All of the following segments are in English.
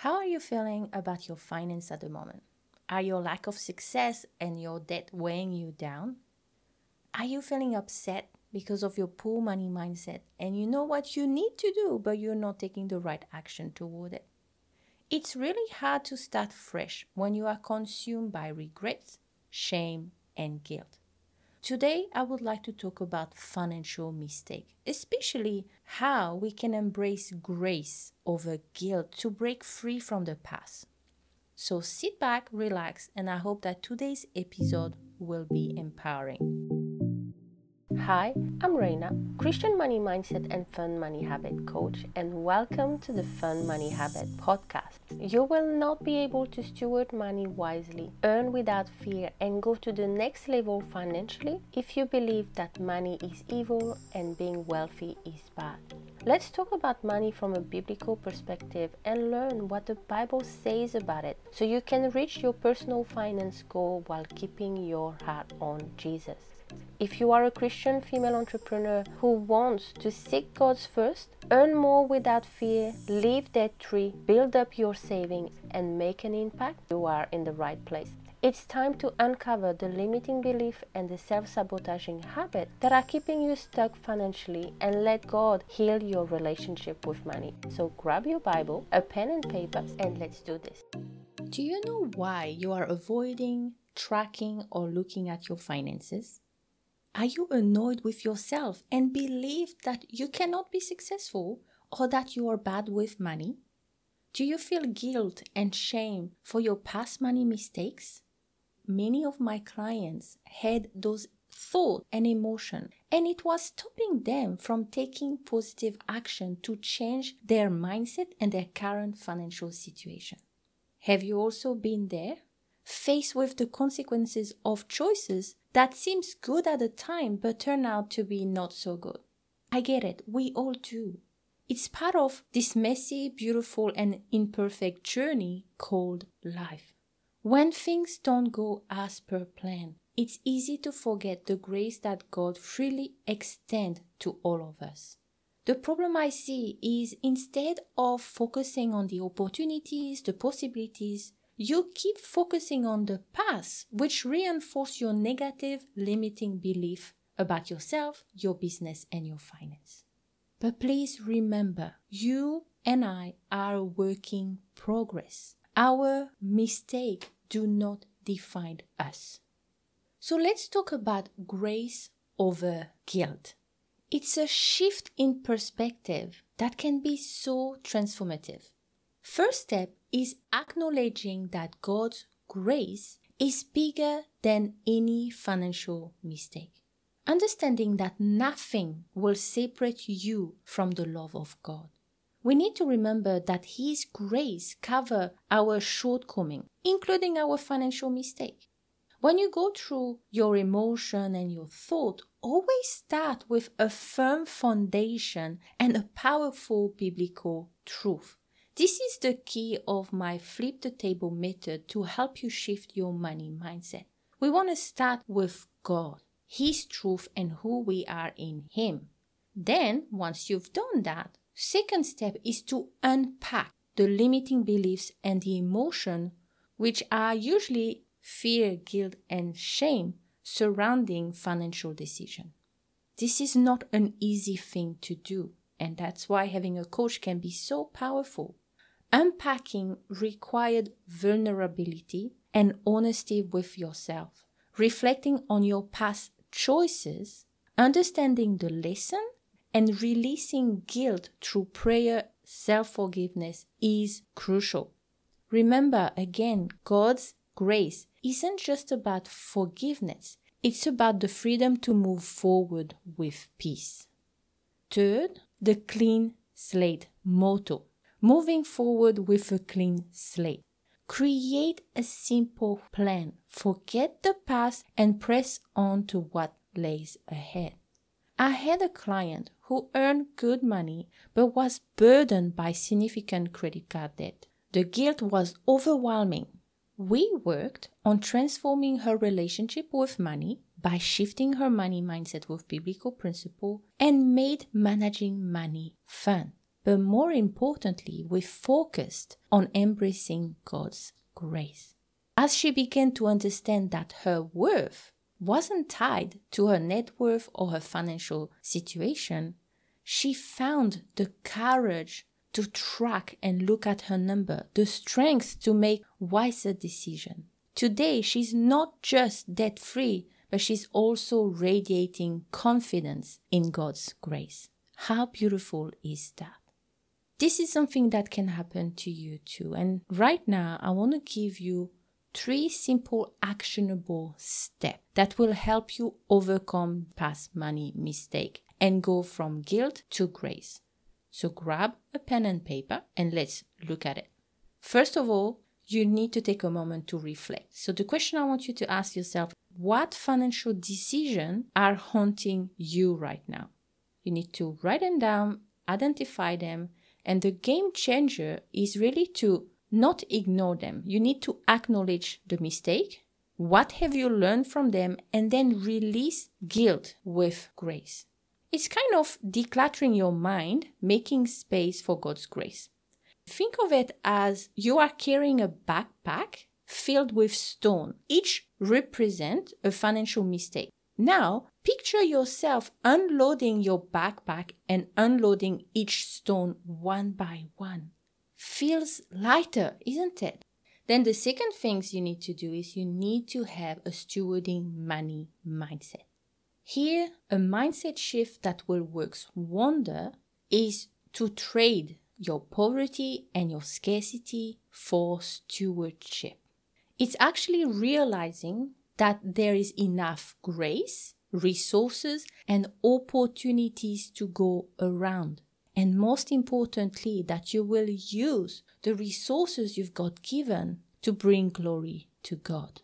How are you feeling about your finance at the moment? Are your lack of success and your debt weighing you down? Are you feeling upset because of your poor money mindset and you know what you need to do, but you're not taking the right action toward it? It's really hard to start fresh when you are consumed by regrets, shame, and guilt. Today, I would like to talk about financial mistake, especially how we can embrace grace over guilt to break free from the past. So sit back, relax, and I hope that today's episode will be empowering. Hi, I'm Reina, Christian money mindset and fun money habit coach, and welcome to the Fun Money Habit podcast. You will not be able to steward money wisely, earn without fear, and go to the next level financially if you believe that money is evil and being wealthy is bad. Let's talk about money from a biblical perspective and learn what the Bible says about it so you can reach your personal finance goal while keeping your heart on Jesus. If you are a Christian female entrepreneur who wants to seek God's first, earn more without fear, leave debt free, build up your savings, and make an impact, you are in the right place. It's time to uncover the limiting belief and the self sabotaging habit that are keeping you stuck financially and let God heal your relationship with money. So grab your Bible, a pen and paper, and let's do this. Do you know why you are avoiding tracking or looking at your finances? Are you annoyed with yourself and believe that you cannot be successful or that you are bad with money? Do you feel guilt and shame for your past money mistakes? Many of my clients had those thoughts and emotion and it was stopping them from taking positive action to change their mindset and their current financial situation. Have you also been there? Faced with the consequences of choices that seems good at the time but turn out to be not so good. I get it, we all do. It's part of this messy, beautiful, and imperfect journey called life. When things don't go as per plan, it's easy to forget the grace that God freely extends to all of us. The problem I see is instead of focusing on the opportunities, the possibilities, you keep focusing on the past, which reinforce your negative limiting belief about yourself, your business, and your finance. But please remember, you and I are working progress. Our mistake do not define us. So let's talk about grace over guilt. It's a shift in perspective that can be so transformative. First step is acknowledging that God's grace is bigger than any financial mistake. Understanding that nothing will separate you from the love of God. We need to remember that His grace covers our shortcoming, including our financial mistake. When you go through your emotion and your thought, always start with a firm foundation and a powerful biblical truth. This is the key of my flip the table method to help you shift your money mindset. We want to start with God, His truth, and who we are in Him. Then, once you've done that, second step is to unpack the limiting beliefs and the emotion, which are usually fear, guilt, and shame surrounding financial decision. This is not an easy thing to do, and that's why having a coach can be so powerful. Unpacking required vulnerability and honesty with yourself, reflecting on your past choices, understanding the lesson, and releasing guilt through prayer, self forgiveness is crucial. Remember again, God's grace isn't just about forgiveness, it's about the freedom to move forward with peace. Third, the clean slate motto moving forward with a clean slate. Create a simple plan. Forget the past and press on to what lays ahead. I had a client who earned good money but was burdened by significant credit card debt. The guilt was overwhelming. We worked on transforming her relationship with money by shifting her money mindset with biblical principle and made managing money fun. But more importantly, we focused on embracing God's grace. As she began to understand that her worth wasn't tied to her net worth or her financial situation, she found the courage to track and look at her number, the strength to make wiser decisions. Today, she's not just debt free, but she's also radiating confidence in God's grace. How beautiful is that? This is something that can happen to you too. And right now, I want to give you three simple actionable steps that will help you overcome past money mistake and go from guilt to grace. So grab a pen and paper and let's look at it. First of all, you need to take a moment to reflect. So the question I want you to ask yourself, what financial decisions are haunting you right now? You need to write them down, identify them, and the game changer is really to not ignore them. You need to acknowledge the mistake. What have you learned from them? And then release guilt with grace. It's kind of decluttering your mind, making space for God's grace. Think of it as you are carrying a backpack filled with stone. Each represent a financial mistake. Now, picture yourself unloading your backpack and unloading each stone one by one. Feels lighter, isn't it? Then the second things you need to do is you need to have a stewarding money mindset. Here, a mindset shift that will work wonder is to trade your poverty and your scarcity for stewardship. It's actually realizing that there is enough grace, resources, and opportunities to go around. And most importantly, that you will use the resources you've got given to bring glory to God.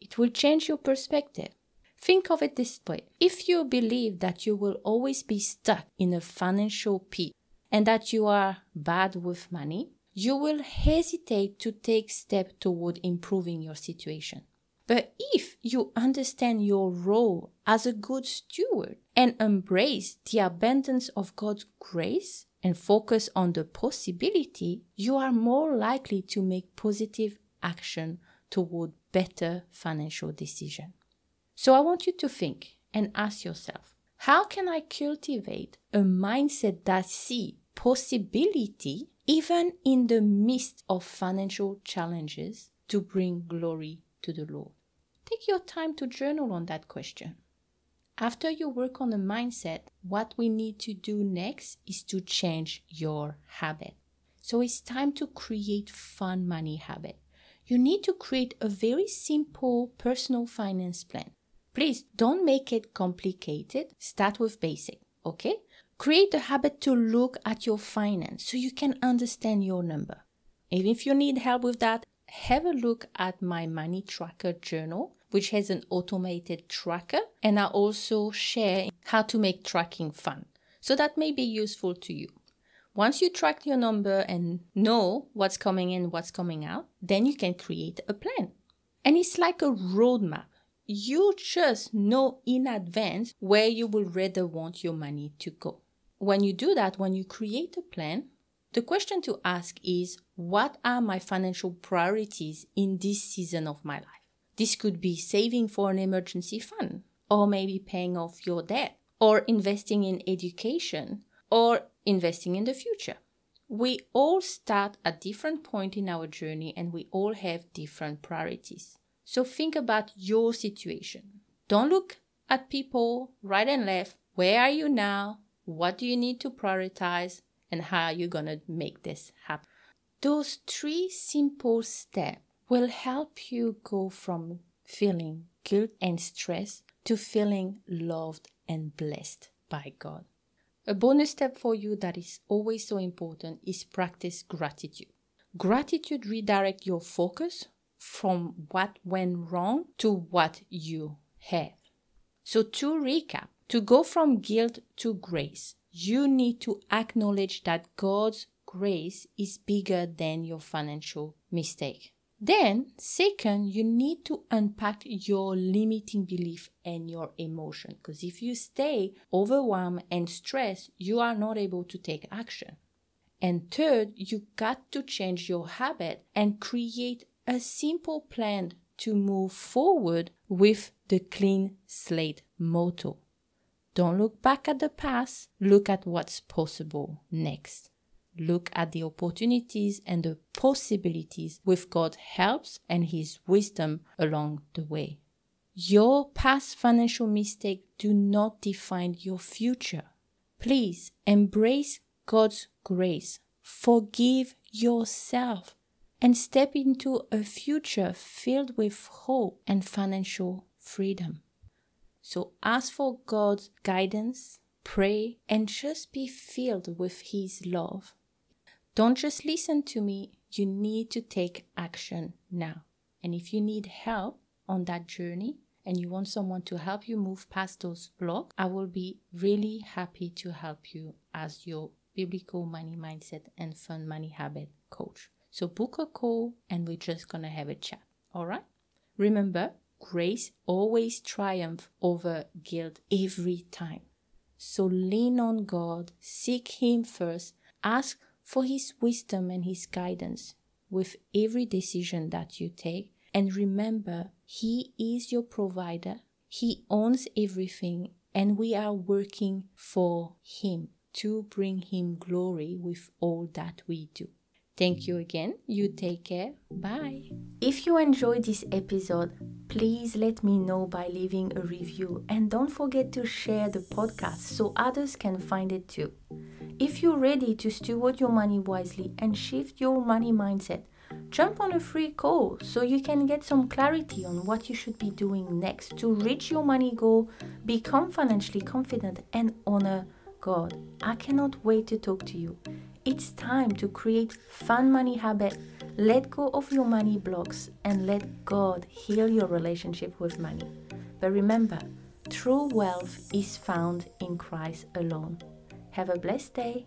It will change your perspective. Think of it this way if you believe that you will always be stuck in a financial pit and that you are bad with money, you will hesitate to take steps toward improving your situation. But if you understand your role as a good steward and embrace the abundance of God's grace and focus on the possibility, you are more likely to make positive action toward better financial decision. So I want you to think and ask yourself, how can I cultivate a mindset that see possibility even in the midst of financial challenges to bring glory to the Lord? Take your time to journal on that question. After you work on the mindset, what we need to do next is to change your habit. So it's time to create fun money habit. You need to create a very simple personal finance plan. Please don't make it complicated. Start with basic, okay? Create a habit to look at your finance so you can understand your number. Even if you need help with that, have a look at my money tracker journal, which has an automated tracker, and I also share how to make tracking fun. So that may be useful to you. Once you track your number and know what's coming in, what's coming out, then you can create a plan. And it's like a roadmap. You just know in advance where you will rather want your money to go when you do that, when you create a plan, the question to ask is what are my financial priorities in this season of my life? This could be saving for an emergency fund, or maybe paying off your debt, or investing in education, or investing in the future. We all start at different point in our journey and we all have different priorities. So think about your situation. Don't look at people right and left. Where are you now? what do you need to prioritize, and how are you going to make this happen. Those three simple steps will help you go from feeling guilt and stress to feeling loved and blessed by God. A bonus step for you that is always so important is practice gratitude. Gratitude redirect your focus from what went wrong to what you have. So to recap, to go from guilt to grace, you need to acknowledge that God's grace is bigger than your financial mistake. Then, second, you need to unpack your limiting belief and your emotion. Because if you stay overwhelmed and stressed, you are not able to take action. And third, you got to change your habit and create a simple plan to move forward with the clean slate motto. Don't look back at the past, look at what's possible next. Look at the opportunities and the possibilities with God's help and His wisdom along the way. Your past financial mistakes do not define your future. Please embrace God's grace, forgive yourself, and step into a future filled with hope and financial freedom. So ask for God's guidance, pray, and just be filled with His love. Don't just listen to me, you need to take action now. And if you need help on that journey and you want someone to help you move past those blocks, I will be really happy to help you as your biblical money mindset and fun money habit coach. So book a call and we're just gonna have a chat. All right? Remember, grace always triumph over guilt every time. So lean on God, seek Him first, ask for His wisdom and His guidance with every decision that you take. And remember, He is your provider, He owns everything, and we are working for Him to bring Him glory with all that we do. Thank you again. You take care. Bye. If you enjoyed this episode, please let me know by leaving a review and don't forget to share the podcast so others can find it too. If you're ready to steward your money wisely and shift your money mindset, jump on a free call so you can get some clarity on what you should be doing next to reach your money goal, become financially confident, and honor God. I cannot wait to talk to you. It's time to create fun money habit. Let go of your money blocks and let God heal your relationship with money. But remember, true wealth is found in Christ alone. Have a blessed day.